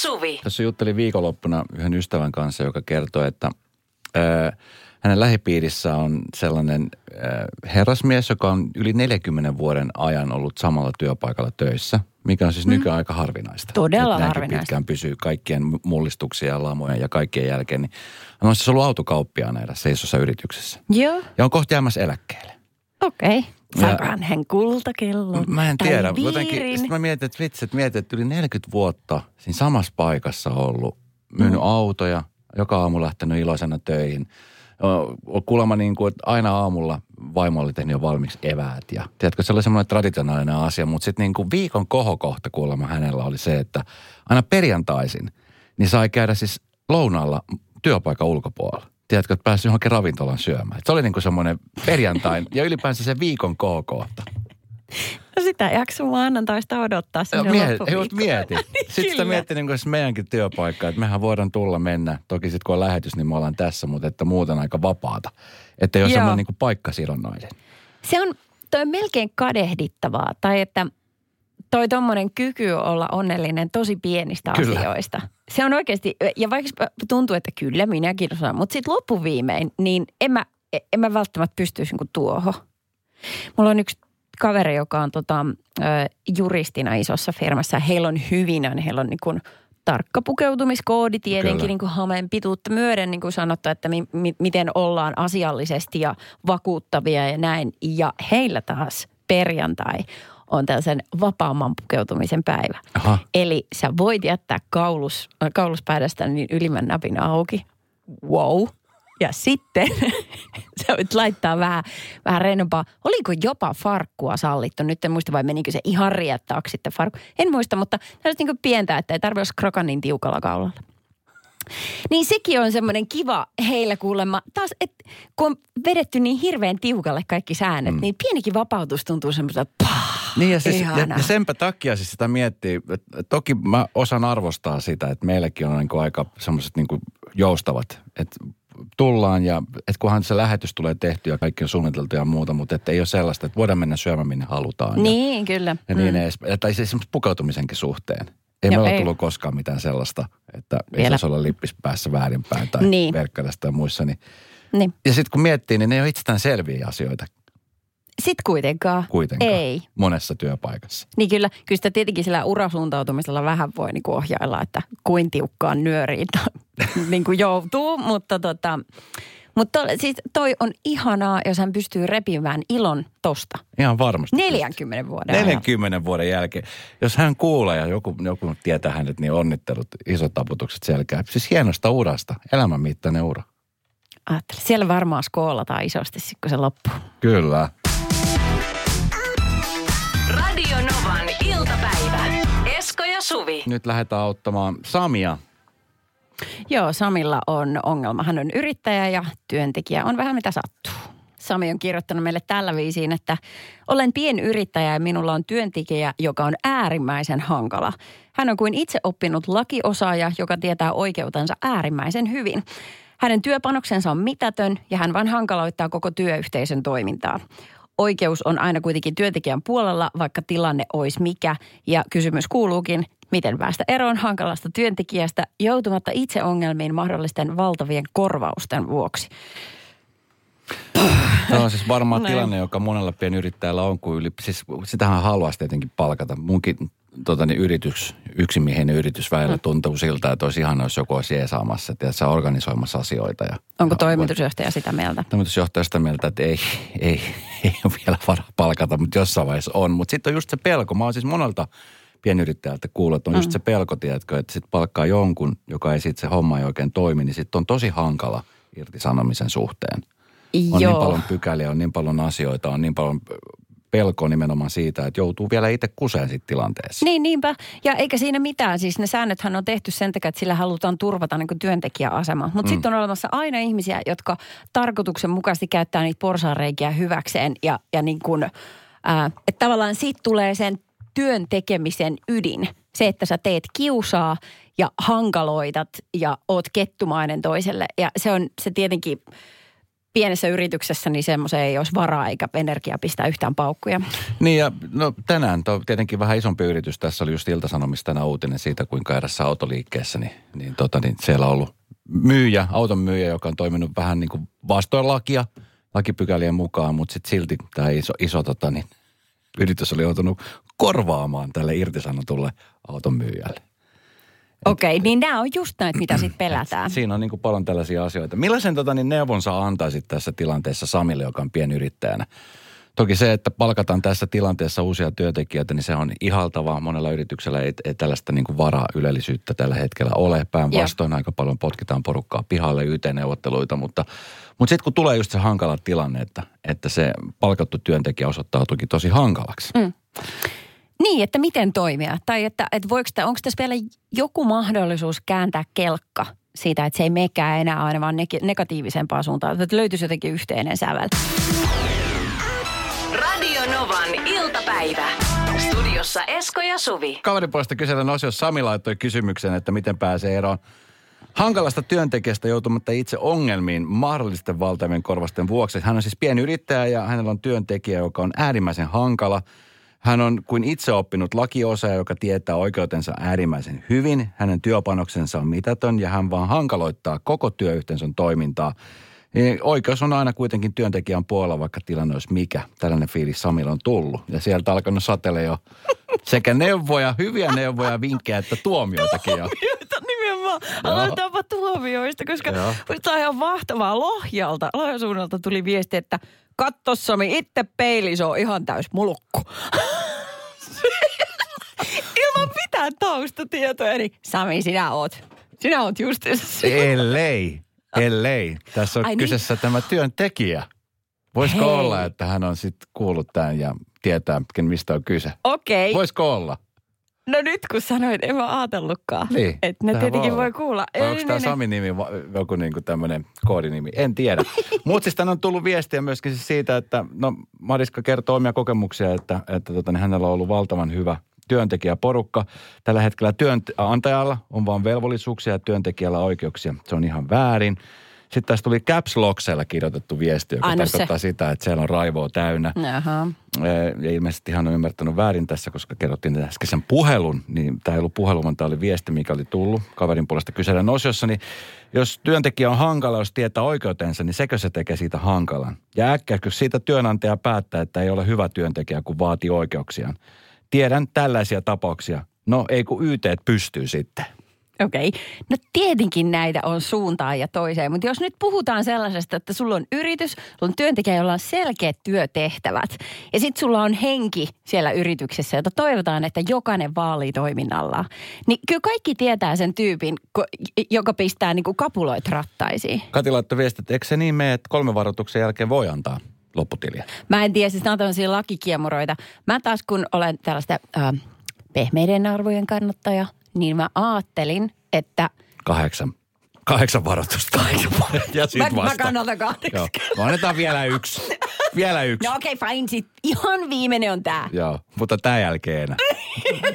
Suvi. Tässä juttelin viikonloppuna yhden ystävän kanssa, joka kertoi, että ö, hänen lähipiirissä on sellainen ö, herrasmies, joka on yli 40 vuoden ajan ollut samalla työpaikalla töissä, mikä on siis mm. nykyään aika harvinaista. Todella näinkin harvinaista. pitkään pysyy kaikkien mullistuksia ja lamojen ja kaikkien jälkeen. Niin hän on siis ollut autokauppiaana erässä isossa yrityksessä. Joo, Ja on kohta jäämässä eläkkeelle. okei. Okay. Ja- hän kultakellon Mä en tiedä. Jotenkin, sit mä mietin, että vitsi, että mietin, että yli 40 vuotta siinä samassa paikassa ollut, myynyt mm. autoja, joka aamu lähtenyt iloisena töihin. Kuulemma niin kuin, että aina aamulla vaimo oli tehnyt jo valmiiksi eväät. Ja, tiedätkö, se oli semmoinen traditionaalinen asia, mutta sitten niin kuin viikon kohokohta kuulemma hänellä oli se, että aina perjantaisin, niin sai käydä siis lounaalla työpaikan ulkopuolella. Tiedätkö, että pääsi johonkin ravintolan syömään. Et se oli niin kuin semmoinen perjantain ja ylipäänsä se viikon kohokohta. No sitä ei jaksa maanantaista odottaa sinne mieti, just mieti. Sitten sitä miettii niin kuin meidänkin työpaikka, että mehän voidaan tulla mennä. Toki sitten kun on lähetys, niin me ollaan tässä, mutta että muuten aika vapaata. Että ei ole semmoinen niin kuin paikkasidonnainen. Se on, toi on melkein kadehdittavaa. Tai että toi tommonen kyky olla onnellinen tosi pienistä Kyllä. asioista. Se on oikeasti, ja vaikka tuntuu, että kyllä minäkin osaan, mutta sitten loppuviimein, niin en mä, en mä välttämättä pystyisi niin tuohon. Mulla on yksi kaveri, joka on tota, juristina isossa firmassa. Heillä on hyvin, aina heillä on niin kuin tarkka pukeutumiskoodi tietenkin Kyllä. niin kuin hameen pituutta myöden, niin kuin sanottu, että mi, mi, miten ollaan asiallisesti ja vakuuttavia ja näin. Ja heillä taas perjantai on tällaisen vapaamman pukeutumisen päivä. Aha. Eli sä voit jättää kaulus, äh, kauluspäivästä niin ylimmän napin auki. Wow. Ja sitten sä voit laittaa vähän, vähän rennompaa. Oliko jopa farkkua sallittu? Nyt en muista vai menikö se ihan riettaaksi sitten farkku. En muista, mutta tällaista niin pientä, että ei tarvitse olla krokan niin tiukalla kaulalla. Niin sekin on semmoinen kiva heillä kuulemma. Taas, että kun on vedetty niin hirveän tiukalle kaikki säännöt, mm. niin pienikin vapautus tuntuu semmoiselta, Niin ja, siis, ja, ja senpä takia siis sitä miettii. Toki mä osaan arvostaa sitä, että meilläkin on niin kuin aika semmoiset niin kuin joustavat. Että tullaan ja että kunhan se lähetys tulee tehty ja kaikki on suunniteltu ja muuta, mutta että ei ole sellaista, että voidaan mennä syömään minne halutaan. ja- Niin, kyllä. ja niin edes, tai siis pukeutumisenkin suhteen. Ei Joo, meillä ei. tullut koskaan mitään sellaista, että ei saisi olla lippis päässä väärinpäin tai Niin. verkkalasta tai muissa. Niin. Niin. Ja sitten kun miettii, niin ne ei ole itsestään selviä asioita Sitten kuitenkaan. kuitenkaan Ei. monessa työpaikassa. Niin kyllä, kyllä sitä tietenkin sillä urasuuntautumisella vähän voi niin kuin ohjailla, että kuin tiukkaan nyöriin niin kuin joutuu, mutta tota, mutta to, siis toi on ihanaa, jos hän pystyy repimään ilon tosta. Ihan varmasti. 40 vuoden ajan. 40 vuoden jälkeen. Jos hän kuulee ja joku, joku tietää hänet, niin onnittelut, isot taputukset selkään. Siis hienosta urasta, elämänmittainen ura. Ajattelin, siellä varmaan skoolataan isosti, sit kun se loppuu. Kyllä. Radio Novan iltapäivä. Esko ja Suvi. Nyt lähdetään auttamaan Samia. Joo, Samilla on ongelma. Hän on yrittäjä ja työntekijä on vähän mitä sattuu. Sami on kirjoittanut meille tällä viisiin, että olen pienyrittäjä ja minulla on työntekijä, joka on äärimmäisen hankala. Hän on kuin itse oppinut lakiosaaja, joka tietää oikeutensa äärimmäisen hyvin. Hänen työpanoksensa on mitätön ja hän vain hankaloittaa koko työyhteisön toimintaa. Oikeus on aina kuitenkin työntekijän puolella, vaikka tilanne olisi mikä. Ja kysymys kuuluukin, miten päästä eroon hankalasta työntekijästä joutumatta itse ongelmiin mahdollisten valtavien korvausten vuoksi. Se on siis varmaan Näin. tilanne, joka monella pienyrittäjällä on, kun yli, siis sitähän haluaisi tietenkin palkata. Munkin tota, niin yritys, yksimiehinen yritys välillä Mm. tuntuu siltä, että olisi ihana, jos joku olisi jeesaamassa, että organisoimassa asioita. Ja, Onko ja toimitusjohtaja sitä mieltä? Toimitusjohtaja sitä mieltä, että ei, ei, ei ole vielä varaa palkata, mutta jossain vaiheessa on. Mutta sitten on just se pelko. Mä oon siis monelta pienyrittäjältä kuullut, että on just Mm. se pelko, tiedätkö, että sitten palkkaa jonkun, joka ei sitten se homma ei oikein toimi, niin sitten on tosi hankala irtisanomisen suhteen. On Joo. niin paljon pykäliä, on niin paljon asioita, on niin paljon pelkoa nimenomaan siitä, että joutuu vielä itse kuseen siitä tilanteessa. Niin, niinpä. Ja eikä siinä mitään. Siis ne säännöthän on tehty sen takia, että sillä halutaan turvata niin työntekijäasema. Mutta mm. sitten on olemassa aina ihmisiä, jotka tarkoituksenmukaisesti käyttää niitä porsaanreikiä hyväkseen. Ja, ja niin kuin, ää, että tavallaan siitä tulee sen työn tekemisen ydin. Se, että sä teet kiusaa ja hankaloitat ja oot kettumainen toiselle. Ja se on se tietenkin pienessä yrityksessä niin semmoiseen ei olisi varaa eikä energiaa pistää yhtään paukkuja. Niin ja no tänään to, tietenkin vähän isompi yritys. Tässä oli just Ilta-Sanomissa tänä uutinen siitä, kuinka erässä autoliikkeessä, niin, niin, tota, niin siellä on ollut myyjä, auton myyjä, joka on toiminut vähän niin kuin vastoin lakia, lakipykälien mukaan, mutta sitten silti tämä iso, iso tota, niin, yritys oli joutunut korvaamaan tälle irtisanotulle auton myyjälle. Okei, okay, niin nämä on just näitä, mitä sitten pelätään. Siinä on niin kuin paljon tällaisia asioita. Millaisen tota, niin neuvon sä antaisit tässä tilanteessa Samille, joka on pienyrittäjänä? Toki se, että palkataan tässä tilanteessa uusia työntekijöitä, niin se on ihaltavaa. Monella yrityksellä ei, ei tällaista niin kuin varaa-ylellisyyttä tällä hetkellä ole. Päinvastoin aika paljon potkitaan porukkaa pihalle, YT-neuvotteluita, mutta, mutta sitten kun tulee just se hankala tilanne, että, että se palkattu työntekijä osoittautuikin tosi hankalaksi. Mm. Niin, että miten toimia? Tai että, että voiko, onko tässä vielä joku mahdollisuus kääntää kelkka siitä, että se ei mekään enää aina vaan negatiivisempaan suuntaan, että löytyisi jotenkin yhteinen sävel. Radio Novan iltapäivä. Studiossa Esko ja Suvi. Kaverin puolesta kyselen osio Sami laittoi kysymyksen, että miten pääsee eroon hankalasta työntekijästä joutumatta itse ongelmiin mahdollisten valtavien korvasten vuoksi. Hän on siis pienyrittäjä ja hänellä on työntekijä, joka on äärimmäisen hankala – hän on kuin itse oppinut lakiosaaja, joka tietää oikeutensa äärimmäisen hyvin. Hänen työpanoksensa on mitätön ja hän vaan hankaloittaa koko työyhteisön toimintaa. Niin oikeus on aina kuitenkin työntekijän puolella, vaikka tilanne olisi mikä. Tällainen fiilis Samilla on tullut. Ja sieltä alkanut satele jo sekä neuvoja, hyviä neuvoja, vinkkejä että tuomioitakin jo. Tuomioita nimenomaan. Aloitetaanpa tuomioista, koska tämä on ihan mahtavaa. Lohjalta, Lohjasuunnalta tuli viesti, että katso Sami, itse peili, se on ihan täys mulkku. Ilman mitään taustatietoja, niin Sami, sinä oot. Sinä oot just Ellei, ellei. Tässä on Ai niin? kyseessä niin? tämä työntekijä. Voisiko Hei. olla, että hän on sitten kuullut tämän ja tietää, mistä on kyse? Okei. Okay. Voisiko olla? No nyt kun sanoit, en mä ajatellutkaan. Niin. Että ne tietenkin voi, voi kuulla. Vai onko tämä Sami-nimi joku niinku tämmöinen koodinimi? En tiedä. Mutta siis on tullut viestiä myöskin siis siitä, että no Mariska kertoo omia kokemuksia, että, että tota, niin hänellä on ollut valtavan hyvä työntekijäporukka. Tällä hetkellä työnantajalla on vain velvollisuuksia ja työntekijällä oikeuksia. Se on ihan väärin. Sitten tässä tuli Caps Locksella kirjoitettu viesti, joka Aina tarkoittaa se. sitä, että siellä on raivoa täynnä. Ja ilmeisesti hän on ymmärtänyt väärin tässä, koska kerrottiin äskeisen puhelun. Niin tämä ei ollut puhelu, vaan tämä oli viesti, mikä oli tullut kaverin puolesta kysellä osiossa. Niin jos työntekijä on hankala, jos tietää oikeutensa, niin sekö se tekee siitä hankalan? Ja äkkiä, kun siitä työnantaja päättää, että ei ole hyvä työntekijä, kun vaatii oikeuksiaan. Tiedän tällaisia tapauksia. No ei kun YT pystyy sitten. Okei. Okay. No tietenkin näitä on suuntaan ja toiseen, mutta jos nyt puhutaan sellaisesta, että sulla on yritys, sulla on työntekijä, jolla on selkeät työtehtävät ja sitten sulla on henki siellä yrityksessä, jota toivotaan, että jokainen vaalii toiminnalla. Niin kyllä kaikki tietää sen tyypin, joka pistää niin kuin kapuloit rattaisiin. Kati laittoi viesti, että eikö se niin mene, että kolme varoituksen jälkeen voi antaa lopputiliä? Mä en tiedä, siis nämä on tämmöisiä lakikiemuroita. Mä taas kun olen tällaista äh, pehmeiden arvojen kannattaja – niin mä ajattelin, että... Kahdeksan. Kahdeksan varoitusta. Kahdeksan varoitusta. Ja sit mä, vasta. mä kannatan kahdeksan. Joo. Annetaan vielä yksi. Vielä yksi. No okei, okay, fine. Sit ihan viimeinen on tää. Joo, mutta tämän jälkeen.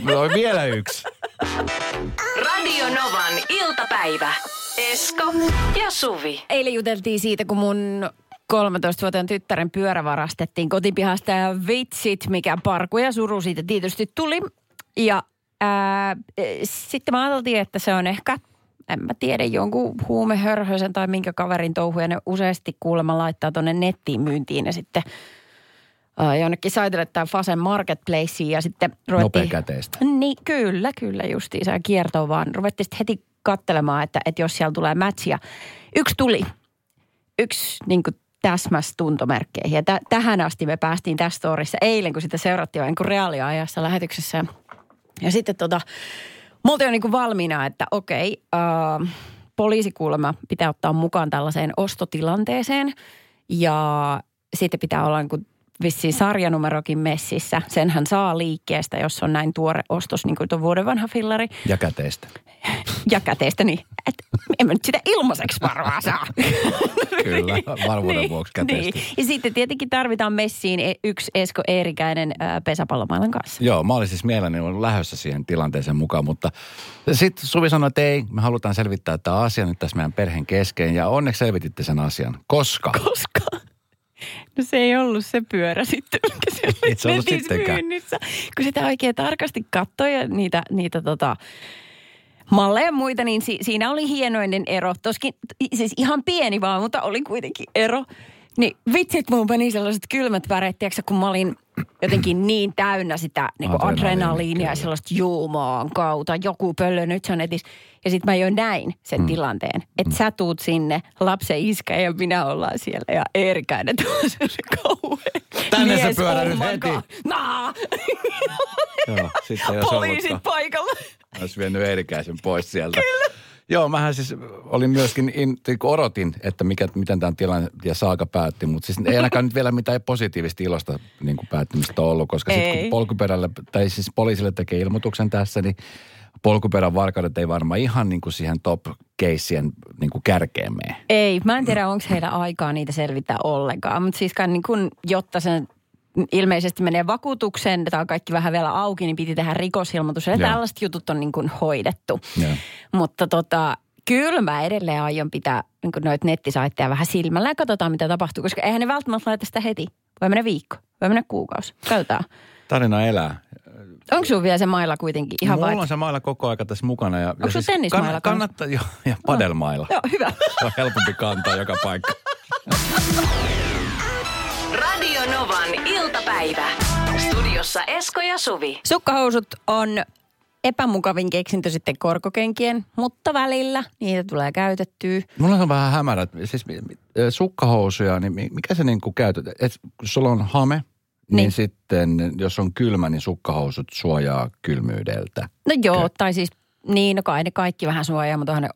no vielä yksi. Radio Novan iltapäivä. Esko ja Suvi. Eilen juteltiin siitä, kun mun 13-vuotiaan tyttären pyörä varastettiin kotipihasta ja vitsit, mikä parku ja suru siitä tietysti tuli. Ja Ää, sitten mä ajattelin, että se on ehkä, en mä tiedä, jonkun huumehörhösen tai minkä kaverin touhuja ne useasti kuulemma laittaa tuonne nettiin myyntiin ja sitten ää, jonnekin saitelle tai Fasen Marketplaceen ja sitten ruvettiin... käteistä. Niin, kyllä, kyllä justiin. Se kiertoo vaan. Ruvettiin sitten heti katselemaan, että, että jos siellä tulee matchia. Yksi tuli. Yksi niin kuin täsmäs tuntomerkkeihin. Ja t- tähän asti me päästiin tässä storissa eilen, kun sitä seurattiin vain kuin reaaliajassa lähetyksessä. Ja sitten tota, multa on niin kuin valmiina, että okei, äh, poliisikuulema pitää ottaa mukaan tällaiseen ostotilanteeseen. Ja sitten pitää olla niin kuin vissiin sarjanumerokin messissä. Senhän saa liikkeestä, jos on näin tuore ostos, niin kuin tuon vuoden vanha fillari. Ja käteistä. ja käteistä, niin. Et, en mä nyt sitä ilmaiseksi varmaan saa. Kyllä, varmuuden vuoksi käteistä. Niin. Ja sitten tietenkin tarvitaan messiin e- yksi Esko Eerikäinen pesäpallomailan kanssa. Joo, mä olin siis mielelläni ollut lähdössä siihen tilanteeseen mukaan, mutta sitten Suvi sanoi, että ei, me halutaan selvittää tämä asia nyt tässä meidän perheen kesken ja onneksi selvititte sen asian. Koska? Koska? No se ei ollut se pyörä sitten, mikä se oli se ollut sittenkään. myynnissä. Kun sitä oikein tarkasti katsoi ja niitä, niitä tota, malleja ja muita, niin si- siinä oli hienoinen ero. Toskin siis ihan pieni vaan, mutta oli kuitenkin ero. Niin vitsit mun meni sellaiset kylmät väreet, tiiäksä, kun mä olin jotenkin niin täynnä sitä niin kuin Adrenaliinia, ja sellaista juumaan kautta. Joku pöllö nyt se on netissä. Ja sitten mä jo näin sen mm. tilanteen, että sä tuut sinne, lapsen iskä ja minä ollaan siellä ja Eerikäinen tuo se kauhean. Tänne se pyörä oh nyt heti. Naa! Joo, sitten Poliisit paikalla. Olisi vienyt Eerikäisen pois sieltä. Kyllä. Joo, mähän siis olin myöskin, in, niin odotin, että mikä, miten tämä tilanne ja saaka päätti, mutta siis ei ainakaan nyt vielä mitään positiivista ilosta niin kuin päättymistä ollut, koska sitten kun polkuperälle, tai siis poliisille tekee ilmoituksen tässä, niin polkuperän varkaudet ei varmaan ihan niin kuin siihen top-keissien niin kuin kärkeen mene. Ei, mä en tiedä, onko heillä aikaa niitä selvittää ollenkaan. Mutta siis niin kun, jotta sen ilmeisesti menee vakuutukseen, tämä on kaikki vähän vielä auki, niin piti tehdä rikosilmoitus. Ja tällaiset jutut on niin kuin hoidettu. Joo. Mutta tota, kyllä mä edelleen aion pitää niin noita nettisaitteja vähän silmällä ja katsotaan, mitä tapahtuu. Koska eihän ne välttämättä laita sitä heti. Voi mennä viikko, voi mennä kuukausi. Katsotaan. Tarina elää. Onko sun vielä se mailla kuitenkin ihan Mulla vai? on se mailla koko aika tässä mukana. Ja, Onko ja sun tennismailla kanssa? Kannattaa, joo, ja padelmailla. Joo, hyvä. Se on helpompi kantaa joka paikka. Radio Novan iltapäivä. Studiossa Esko ja Suvi. Sukkahousut on epämukavin keksintö sitten korkokenkien, mutta välillä niitä tulee käytettyä. Mulla on vähän hämärät, siis sukkahousuja, niin mi- mikä se niin kuin käytät? Et, kun sulla on hame, niin. Niin. sitten jos on kylmä, niin sukkahousut suojaa kylmyydeltä. No joo, tai siis niin, no kai ne kaikki vähän suojaa, mutta onhan ne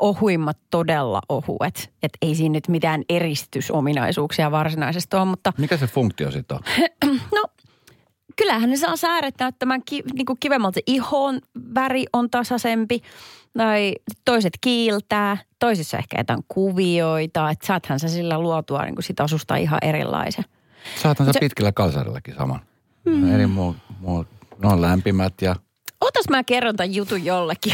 ohuimmat todella ohuet. Että ei siinä nyt mitään eristysominaisuuksia varsinaisesti ole, mutta Mikä se funktio sitten on? no kyllähän ne saa sääret näyttämään ki, niin kuin kivemmalta. Ihon väri on tasaisempi, tai toiset kiiltää, toisissa ehkä jotain kuvioita, että saathan sä sillä luotua niin kuin sit asusta ihan erilaisen. Saatan sä Se- pitkillä kalsarillakin saman. Mm. Eli muu, muu, ne on lämpimät ja Otas mä kerron tämän jutun jollekin,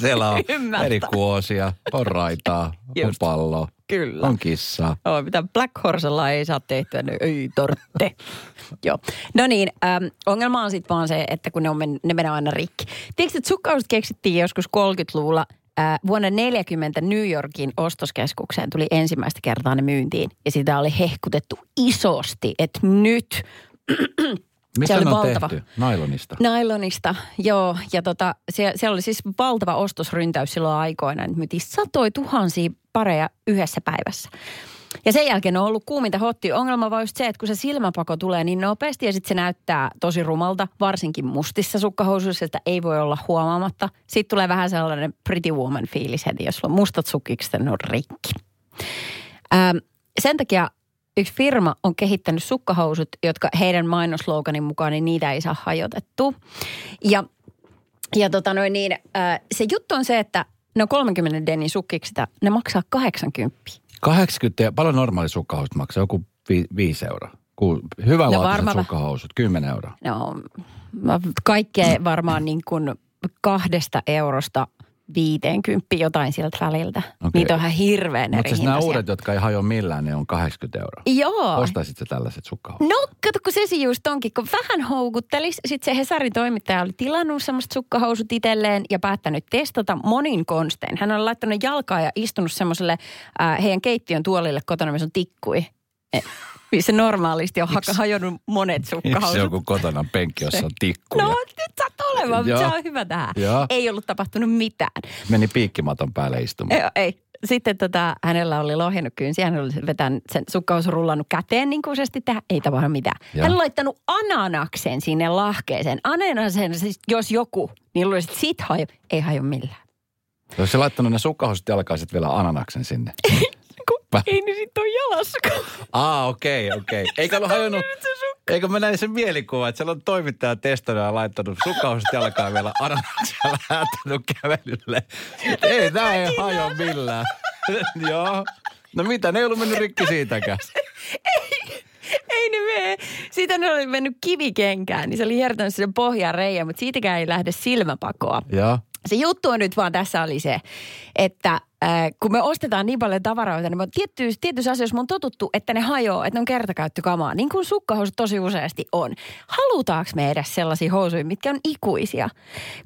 siellä on Ymmärtää. eri kuosia, on raitaa, on Just. pallo, Kyllä. on kissaa. Joo, mitä Black Horsella ei saa tehtyä, niin ei tortte. Joo. No niin, ähm, ongelma on sitten vaan se, että kun ne, on men, ne menee aina rikki. Tiedätkö, että sukkahousut keksittiin joskus 30-luvulla äh, vuonna 40 New Yorkin ostoskeskukseen tuli ensimmäistä kertaa ne myyntiin. Ja sitä oli hehkutettu isosti, että nyt Mistä oli ne on valtava. tehty? Nailonista. Nailonista, joo. Ja tota, se, siellä oli siis valtava ostosryntäys silloin aikoina. Nyt myytiin satoi tuhansia pareja yhdessä päivässä. Ja sen jälkeen on ollut kuuminta hotti. Ongelma vaan just se, että kun se silmäpako tulee niin nopeasti ja sitten se näyttää tosi rumalta, varsinkin mustissa sukkahousuissa, että ei voi olla huomaamatta. Sitten tulee vähän sellainen pretty woman fiilis heti, jos on mustat sukikset, ne on rikki. Ähm, sen takia yksi firma on kehittänyt sukkahousut, jotka heidän mainosloganin mukaan, niin niitä ei saa hajotettua. Ja, ja tota noin niin, äh, se juttu on se, että ne on 30 dennin sukkikset, ne maksaa 80. 80, ja paljon normaali sukkahousut maksaa? Joku 5 euroa. Hyvä No varma- sukkahousut, 10 euroa. No, kaikkea varmaan niin kuin kahdesta eurosta 50 jotain sieltä väliltä. Okei. Niitä on ihan hirveän Mutta eri siis nämä uudet, jotka ei hajoa millään, ne on 80 euroa. Joo. Ostaisit sä tällaiset sukkahousut? No, kato, kun se se just onkin, kun vähän houkuttelis. Sitten se Hesarin toimittaja oli tilannut semmoista sukkahousut itselleen ja päättänyt testata monin konstein. Hän on laittanut jalkaa ja istunut semmoiselle äh, heidän keittiön tuolille kotona, missä on tikkui. Missä normaalisti on haka- hajonnut monet sukkahousut. joku kotona penkki, jossa on tikkuja? No, nyt sä olemaan, mutta se on hyvä tähän. Joo. Ei ollut tapahtunut mitään. Meni piikkimaton päälle istumaan. Ei, ei. Sitten tota, hänellä oli lohjennut kynsiä, hän oli vetänyt sen sukkahousun rullannut käteen niin kuusesti tähän, ei tapahdu mitään. Joo. Hän on laittanut ananaksen sinne lahkeeseen. Ananasen, siis jos joku, niin luulisin, että sit haju. Ei haju millään. Jos se laittanut ne sukkahousut jalkaiset vielä ananaksen sinne. Kun Pä- ei ne sit ole jalassa. Aa, okei, okei. Eikä ollut hajonnut, Eikö mä näin sen mielikuva, että siellä on toimittaja testannut ja laittanut sukkahousut jalkaan vielä Aranaksella lähtenyt kävelylle. Ei, tää ei hajo millään. Joo. No mitä, ne ei ollut mennyt rikki siitäkään. Ei ne mene. Siitä ne oli mennyt kivikenkään, niin se oli hiertänyt sinne pohjaan reijä, mutta siitäkään ei lähde silmäpakoa. Joo. Se juttu on nyt vaan tässä oli se, että äh, kun me ostetaan niin paljon tavaroita, niin tietty, tietyissä asioissa me on totuttu, että ne hajoaa, että ne on kertakäyttökamaa, niin kuin sukkahousut tosi useasti on. Halutaanko me edes sellaisia housuja, mitkä on ikuisia?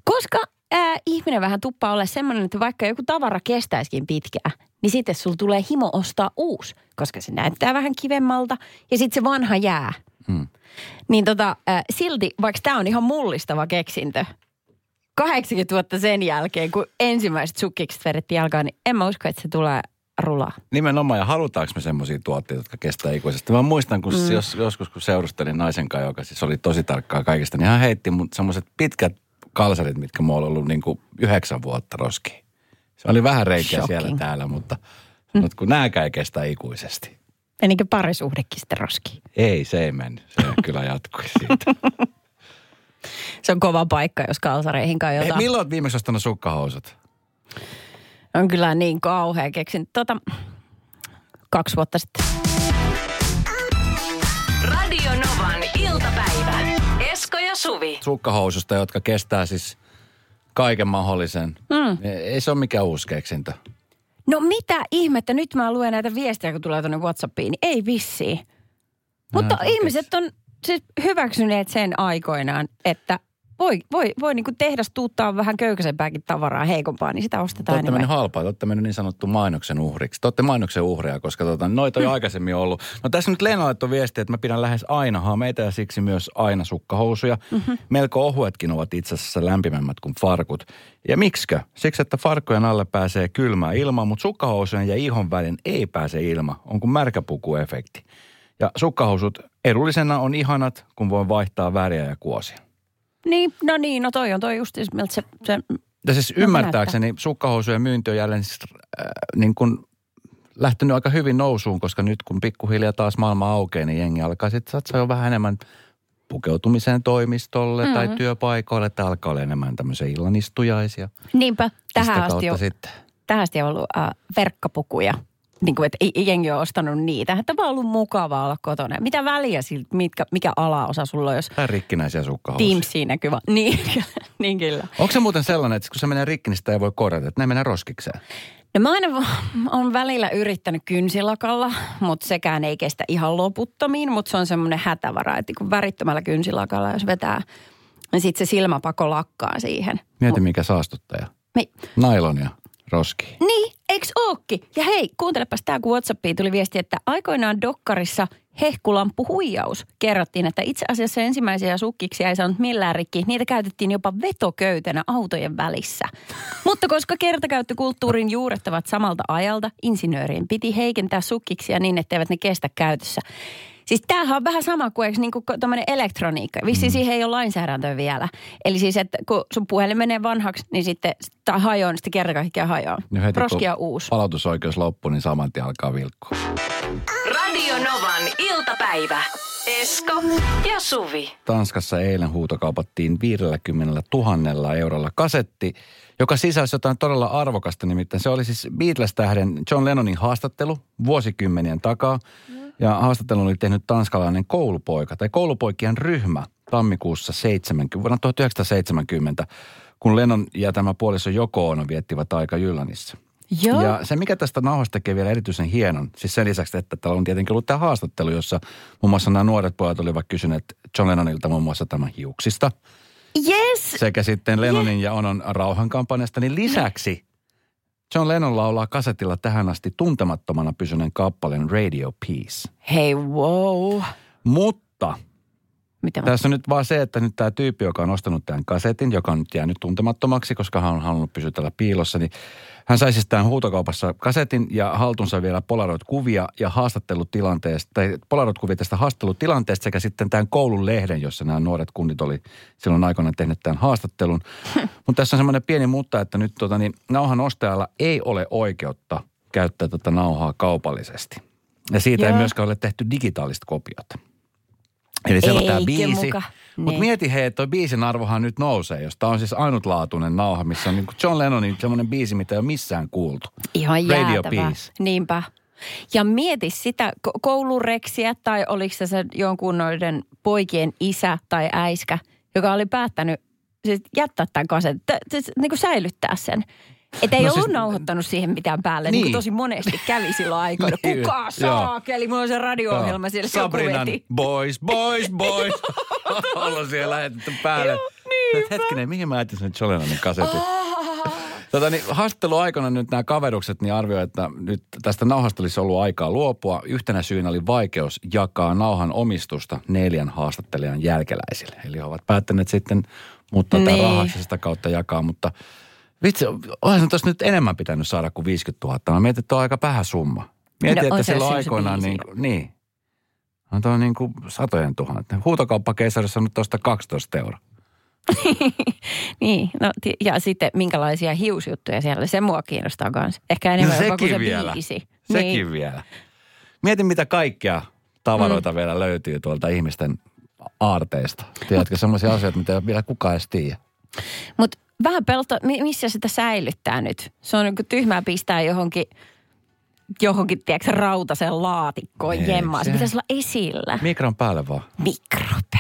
Koska äh, ihminen vähän tuppaa olla semmoinen, että vaikka joku tavara kestäisikin pitkään, niin sitten sulla tulee himo ostaa uusi, koska se näyttää vähän kivemmalta ja sitten se vanha jää. Hmm. Niin tota, äh, silti, vaikka tämä on ihan mullistava keksintö, 80 vuotta sen jälkeen, kun ensimmäiset sukkikset vedettiin jalkaan, niin en mä usko, että se tulee rulaa. Nimenomaan, ja halutaanko me semmoisia tuotteita, jotka kestää ikuisesti. Mä muistan, kun mm. jos, joskus kun seurustelin naisen kanssa, joka siis oli tosi tarkkaa kaikesta, niin hän heitti mun semmoiset pitkät kalsarit, mitkä mulla on ollut niin kuin yhdeksän vuotta roskiin. Se oli vähän reikiä Shocking. siellä täällä, mutta mm. kun nääkään ei kestä ikuisesti. Menikö parisuhdekin sitten roskiin? Ei, se ei mennyt. Se kyllä jatkui siitä. Se on kova paikka, jos kalsareihin Ei, kajotaan. milloin olet viimeksi ostanut sukkahousut? On kyllä niin kauhea keksin. Tota, kaksi vuotta sitten. Radio Novan iltapäivä. Esko ja Suvi. Sukkahoususta, jotka kestää siis kaiken mahdollisen. Mm. Ei se ole mikään uusi keksintö. No mitä ihmettä, nyt mä luen näitä viestejä, kun tulee tuonne Whatsappiin, niin ei vissiin. Mutta Näin ihmiset on siis hyväksyneet sen aikoinaan, että voi, voi, voi niin tehdas tuuttaa vähän köykäisempääkin tavaraa heikompaa, niin sitä Te ostetaan olette mennyt halpaa, te olette mennyt niin sanottu mainoksen uhriksi. Te olette mainoksen uhria, koska tota, noita on jo aikaisemmin ollut. No tässä nyt Leena laittoi viesti, että mä pidän lähes aina hameita ja siksi myös aina sukkahousuja. Mm-hmm. Melko ohuetkin ovat itse asiassa lämpimämmät kuin farkut. Ja miksikö? Siksi, että farkkujen alle pääsee kylmää ilmaa, mutta sukkahousujen ja ihon välin ei pääse ilma. On kuin märkäpukuefekti. Ja sukkahousut edullisena on ihanat, kun voi vaihtaa väriä ja kuosia. Niin, no niin, no toi on toi just miltä se, se Ja siis No, ymmärtääkseni sukkahousujen myynti on jälleen siis, äh, niin kuin lähtenyt aika hyvin nousuun, koska nyt kun pikkuhiljaa taas maailma aukeaa, niin jengi alkaa sitten satsaa jo vähän enemmän pukeutumiseen toimistolle mm-hmm. tai työpaikoille, että alkaa olla enemmän tämmöisiä illanistujaisia. niinpä, tähän asti, on, sitten. tähän asti on ollut äh, verkkapukuja. Niin kuin, että ei- jengi on ostanut niitä. Että vaan ollut mukavaa olla kotona. Mitä väliä siltä, mitkä, mikä alaosa sulla on, jos Tai rikkinäisiä sukkahousuja. Teamsiin näkyvä. Niin, niin kyllä. Onko se muuten sellainen, että kun se menee rikki, niin sitä ei voi korjata, että ne menee roskikseen? No mä aina on välillä yrittänyt kynsilakalla, mutta sekään ei kestä ihan loputtomiin, mutta se on semmoinen hätävara, että kun värittömällä kynsilakalla, jos vetää, niin sitten se silmäpako lakkaa siihen. Mieti mikä saastuttaja. Me, Nailonia roskiin. niin, eiks ookki? Ja hei, kuuntelepas tää, kun Whatsappiin tuli viesti, että aikoinaan Dokkarissa hehkulampu huijaus. Kerrottiin, että itse asiassa ensimmäisiä sukkiksi ei saanut millään rikki. Niitä käytettiin jopa vetoköytenä autojen välissä. Mutta koska kertakäyttökulttuurin juuret ovat samalta ajalta, insinöörien piti heikentää sukkiksia niin, etteivät ne kestä käytössä. Siis tämähän on vähän sama kuin, eikö, niin kuin tämmöinen elektroniikka. Vissi mm. siihen ei ole lainsäädäntöä vielä. Eli siis, että kun sun puhelin menee vanhaksi, niin sitten tai hajoaa, niin sitten kerta kaikkiaan hajoaa. No heti Roskia kun uusi. palautusoikeus loppuu, niin saman tien alkaa vilkkua. Radio Novan iltapäivä. Esko ja Suvi. Tanskassa eilen huutokaupattiin 50 000 eurolla kasetti, joka sisälsi jotain todella arvokasta. Nimittäin se oli siis Beatles-tähden John Lennonin haastattelu vuosikymmenien takaa. Ja haastattelun oli tehnyt tanskalainen koulupoika tai koulupoikien ryhmä tammikuussa 70, vuonna 1970, kun Lennon ja tämä puoliso Joko Ono viettivät aika Jyllanissa. Joo. Ja se, mikä tästä nauhasta tekee vielä erityisen hienon, siis sen lisäksi, että täällä on tietenkin ollut tämä haastattelu, jossa muun muassa nämä nuoret pojat olivat kysyneet John Lennonilta muun muassa tämän hiuksista Yes! sekä sitten Lennonin ja Onon rauhankampanjasta, niin lisäksi John Lennon laulaa kasetilla tähän asti tuntemattomana pysyneen kappaleen Radio Peace. Hei, wow. Mutta Mitä mä... tässä on nyt vaan se, että nyt tämä tyyppi, joka on ostanut tämän kasetin, joka on nyt jäänyt tuntemattomaksi, koska hän on halunnut pysyä täällä piilossa, niin hän sai siis tämän huutokaupassa kasetin ja haltunsa vielä Polaroid-kuvia ja haastattelutilanteesta, tai Polaroid-kuvia tästä haastattelutilanteesta sekä sitten tämän koulun lehden, jossa nämä nuoret kunnit oli silloin aikoina tehnyt tämän haastattelun. Mutta tässä on semmoinen pieni mutta, että nyt tota, niin, nauhan ostajalla ei ole oikeutta käyttää tätä nauhaa kaupallisesti. Ja siitä ei Joo. myöskään ole tehty digitaalista kopiota. Eli siellä on tämä biisi. muka? Mutta Niin. mieti hei, että toi biisin arvohan nyt nousee, jos tämä on siis ainutlaatuinen nauha, missä on niin kuin John Lennonin semmoinen biisi, mitä ei ole missään kuultu. Ihan Radio. Peace. Niinpä. Ja mieti sitä ko- koulureksiä tai oliko se, se jonkun noiden poikien isä tai äiskä, joka oli päättänyt siis jättää tämän kasetin, t- niin kuin säilyttää sen. Että ei No ollut siis- nauhoittanut siihen mitään päälle, niin, Niin. niin kuin tosi monesti kävi silloin aikoina. Niin, Kuka saakeli, mulla on se radio-ohjelma siellä, Sabrinan boys, boys, boys. Ollaan siellä lähetetty päälle. Joo, Hetkinen, mihin mä jätin sen John Lennonin kasetin? Tota, niin, haastatteluaikana nyt nämä kaverukset niin arvioi, että nyt tästä nauhasta olisi ollut aikaa luopua. Yhtenä syynä oli vaikeus jakaa nauhan omistusta neljän haastattelijan jälkeläisille. Eli he ovat päättäneet sitten muuttaa tämän Niin. rahaksi ja sitä kautta jakaa, mutta vitsi, olisi tuossa nyt enemmän pitänyt saada kuin 50 000. Mä mietin, että on aika vähän summa. Mietin, No, että se, silloin aikoinaan niin, niin. On tuo niin kuin satojen tuhannet. Huutokauppakeisarissa on nyt tuosta 12 euroa. Niin, no, ja sitten minkälaisia hiusjuttuja siellä, se mua kiinnostaa myös. Ehkä enemmän No jopa kuin se sekin vielä. biisi. Sekin niin. vielä. Mietin, mitä kaikkea tavaroita mm. vielä löytyy tuolta ihmisten aarteista. Tiedätkö, sellaisia asioita, mitä vielä kukaan edes tiedä. Mutta vähän mi- missä sitä säilyttää nyt? Se on niin tyhmää pistää johonkin, johonkin tiedätkö, rautaseen laatikkoon Eikö jemmaa. Se se? pitäisi olla esillä. Mikron päälle vaan. Mikrobe.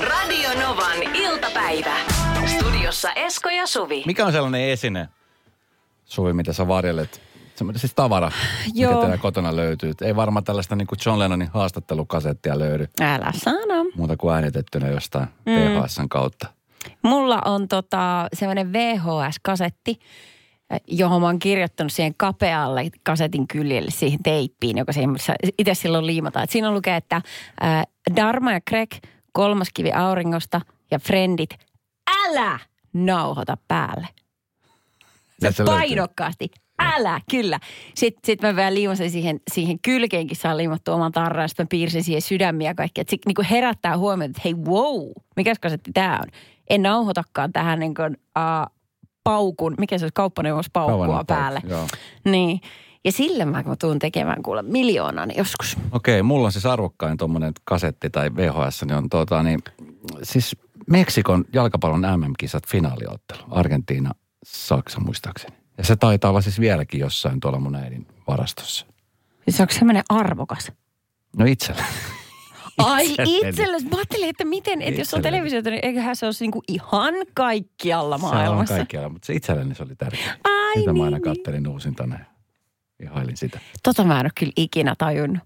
Radio Novan iltapäivä. Studiossa Esko ja Suvi. Mikä on sellainen esine, Suvi, mitä sä varjelet? Semmoinen siis tavara, Joo. mikä teillä kotona löytyy. Ei varmaan tällaista niin kuin John Lennonin haastattelukasettia löydy Älä sano. muuta kuin äänitettynä jostain mm. VHSn kautta. Mulla on tota, semmoinen VHS-kasetti, johon mä oon kirjoittanut siihen kapealle kasetin kyljelle siihen teippiin, joka itse silloin liimataan. Et siinä lukee, että ää, Darma ja Greg, kolmas kivi auringosta ja Friendit, älä nauhoita päälle. Ja Se löytyy. painokkaasti. Älä, kyllä. Sitten sit mä vielä liimasin siihen, siihen kylkeenkin, saa liimattua oman tarran, ja sitten mä piirsin siihen sydämiä ja kaikkea. Että se niin herättää huomiota, että hei wow, mikä kasetti tää on. En nauhoitakaan tähän niin kuin, uh, paukun, mikä se olisi, kauppaneuvos paukkua Kauan päälle. Joo. Niin. Ja sille mä kun tuun tekemään kuule miljoonan joskus. Okei, mulla on siis arvokkain tuommoinen kasetti tai VHS, niin on tuota, niin, siis Meksikon jalkapallon MM-kisat finaaliottelu. Argentiina, Saksa muistaakseni. Ja se taitaa olla siis vieläkin jossain tuolla mun äidin varastossa. Siis onko semmoinen arvokas? No itsellä. Ai itsellesi. Mä ajattelin, että miten, että jos on televisiota, niin eiköhän se olisi niinku ihan kaikkialla Se on maailmassa. kaikkialla, mutta se itselleni se oli tärkeä. Ai Sitä mä aina niin, niin. kattelin uusintana ja ihailin sitä. Tota mä en ole kyllä ikinä tajunnut.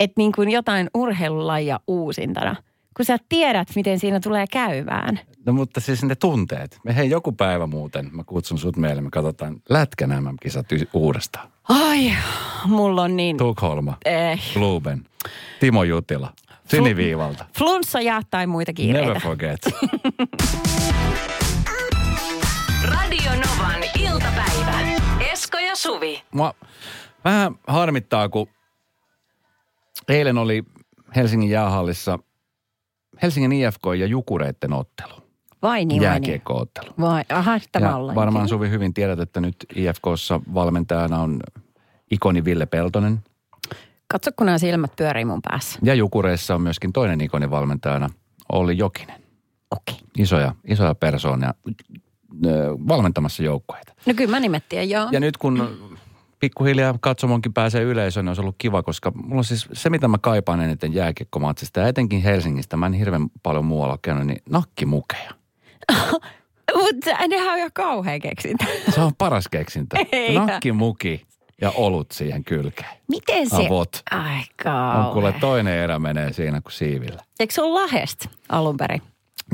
Että niin kuin jotain urheilulajia uusintana. Kun sä tiedät, miten siinä tulee käymään. No mutta siis ne tunteet. Me hei joku päivä muuten, mä kutsun sut meille, me katsotaan Lätkän MM-kisat y- uudestaan. Ai, mulla on niin... Tukholma, Eh, Kluben, Timo Jutila, siniviivalta. flunssa ja tai muita Never kiireitä. forget. Radio Novan iltapäivä. Esko ja Suvi. Mua vähän harmittaa, kun eilen oli Helsingin jäähallissa Helsingin IFK ja Jukureitten ottelu. Vai niin, niin. jääkiekko-ottelu. Vai, aha, tämä Ja varmaan Suvi hyvin tiedät, että nyt IFKssa valmentajana on ikoni Ville Peltonen. Katso, kun nämä silmät pyörii mun päässä. Ja Jukureissa on myöskin toinen ikoni valmentajana, Olli Jokinen. Okei. Okay. Isoja, isoja persoonia valmentamassa joukkueita. No kyllä mä nimettiin, joo. Ja nyt kun pikkuhiljaa katsomonkin pääsee yleisöön, niin olisi ollut kiva, koska mulla on siis se, mitä mä kaipaan eniten jääkiekkomatsista, ja etenkin Helsingistä, mä en hirveän paljon muualla käynyt, niin nakkimukeja. Mutta nehän on jo kauhean keksintä. Se on paras keksintö. Ei. Nakkimuki ja olut siihen kylkeen. Miten se? Avot. Ai On kauhean. kuule toinen erä menee siinä kuin siivillä. Eikö se ole Lahesta alun perin?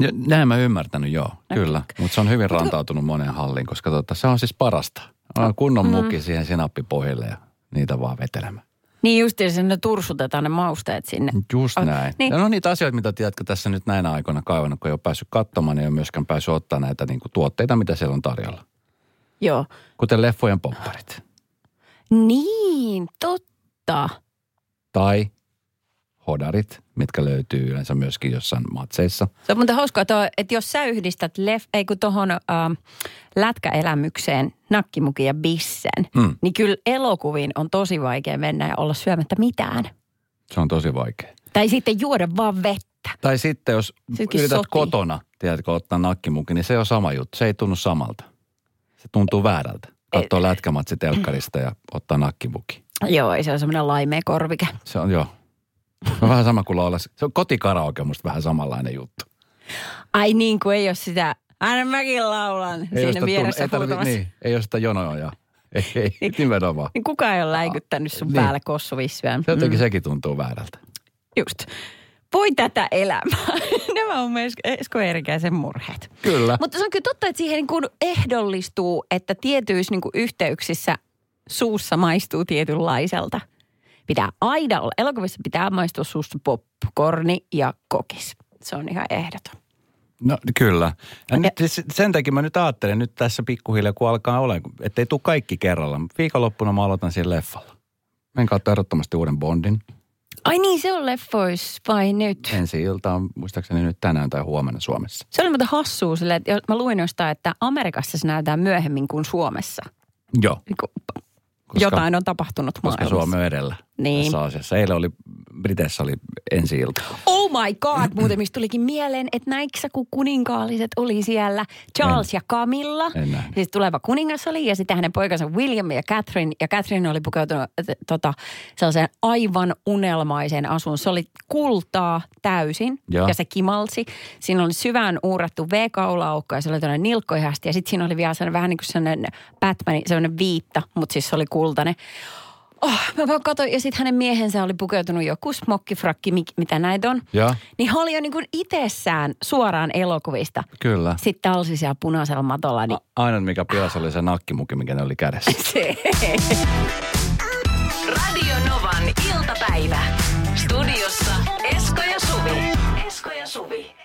Ja näin mä ymmärtänyt, joo, kyllä. Mutta se on hyvin rantautunut moneen halliin, koska tota, se on siis parasta. On kunnon Mm. muki siihen sinappipohjille ja niitä vaan vetelemään. Niin just ne tursutetaan ne mausteet sinne. Just Ai, näin. niin. Ja no niitä asioita, mitä tiedätkö tässä nyt näinä aikoina kaivannut, kun ei ole päässyt katsomaan, niin ei ole myöskään päässyt ottaa näitä niin kuin, tuotteita, mitä siellä on tarjolla. Joo. Kuten leffojen popparit. Niin, totta. Tai hodarit, mitkä löytyy yleensä myöskin jossain matseissa. Se on muuten hauskaa, tuo, että jos sä yhdistät lef, ei kun tuohon ähm, lätkäelämykseen nakkimukin ja bissen, Mm. niin kyllä elokuviin on tosi vaikea mennä ja olla syömättä mitään. Se on tosi vaikea. Tai sitten juoda vaan vettä. Tai sitten jos Sekin yrität sotii. kotona, tiedätkö, ottaa nakkimukin, niin se on sama juttu. Se ei tunnu samalta. Se tuntuu väärältä. Katsoo lätkämatsi telkkarista ja ottaa nakkimuki. Joo, ei se on semmoinen laimea korvike. Se on joo. Se on vähän sama kuin laulaa. Se on kotikaraoke musta vähän samanlainen juttu. Ai niin kuin ei ole sitä, aina mäkin laulan Ei siinä vieressä tunne- ei, tarvi. Niin. niin, ei ole sitä jonoja. Ei, ei, nimenomaan. niin kukaan ei ole läikyttänyt sun Niin. päälle kossuvissyä. Se Jotenkin sekin tuntuu väärältä. Just. Voi tätä elämää. Nämä on myös Esko Eerikäisen murheet. Kyllä. Mutta se on kyllä totta, että siihen niin kuin ehdollistuu, että tietyissä niin kuin yhteyksissä suussa maistuu tietynlaiselta. Pitää aina olla. Elokuvissa pitää maistua suussa popcorni ja kokis. Se on ihan ehdoton. No kyllä. Ja nyt, siis sen takia mä nyt ajattelen nyt tässä pikkuhiljaa, kun alkaa olla, ettei tule kaikki kerralla. Viikonloppuna mä aloitan siinä leffalla. Kautta ehdottomasti uuden Bondin. Ai niin, se on leffois vai nyt? Ensi ilta on muistaakseni nyt tänään tai huomenna Suomessa. Se oli muuten hassua silleen, että mä luin jostain, että Amerikassa se näytetään myöhemmin kuin Suomessa. Joo, Niin kuin Koska- Jotain on tapahtunut koska maailmassa. Suomi on edellä Niin. tässä asiassa. Eilen oli, Briteissä oli ensi ilta. Oh my god, muuten mistä tulikin mieleen, että näiksä kun kuninkaalliset oli siellä, Charles En. ja Camilla. En. Siis tuleva kuningas oli ja sitten hänen poikansa William ja Catherine. Ja Catherine oli pukeutunut äh, tota, sellaiseen aivan unelmaiseen asuun. Se oli kultaa täysin Joo. ja se kimalsi. Siinä oli syvään uurattu V-kaulaukko ja se oli tällainen nilkkoihasti. Ja sitten siinä oli vielä sellainen vähän niin kuin sellainen Batman, sellainen viitta, mutta siis se oli kultainen. Oh, mä vaan katsoin, ja sitten hänen miehensä oli pukeutunut joku smokkifrakki, mik- mitä näitä on. Joo, Niin he oli jo niin kuin itsessään suoraan elokuvista. kyllä. Sitten talsi siellä punaisella matolla, niin Ainoa mikä pilasi oli se nakkimuki, mikä ne oli kädessä. se. Radio Novan iltapäivä. Studiossa Esko ja Suvi. Esko ja Suvi.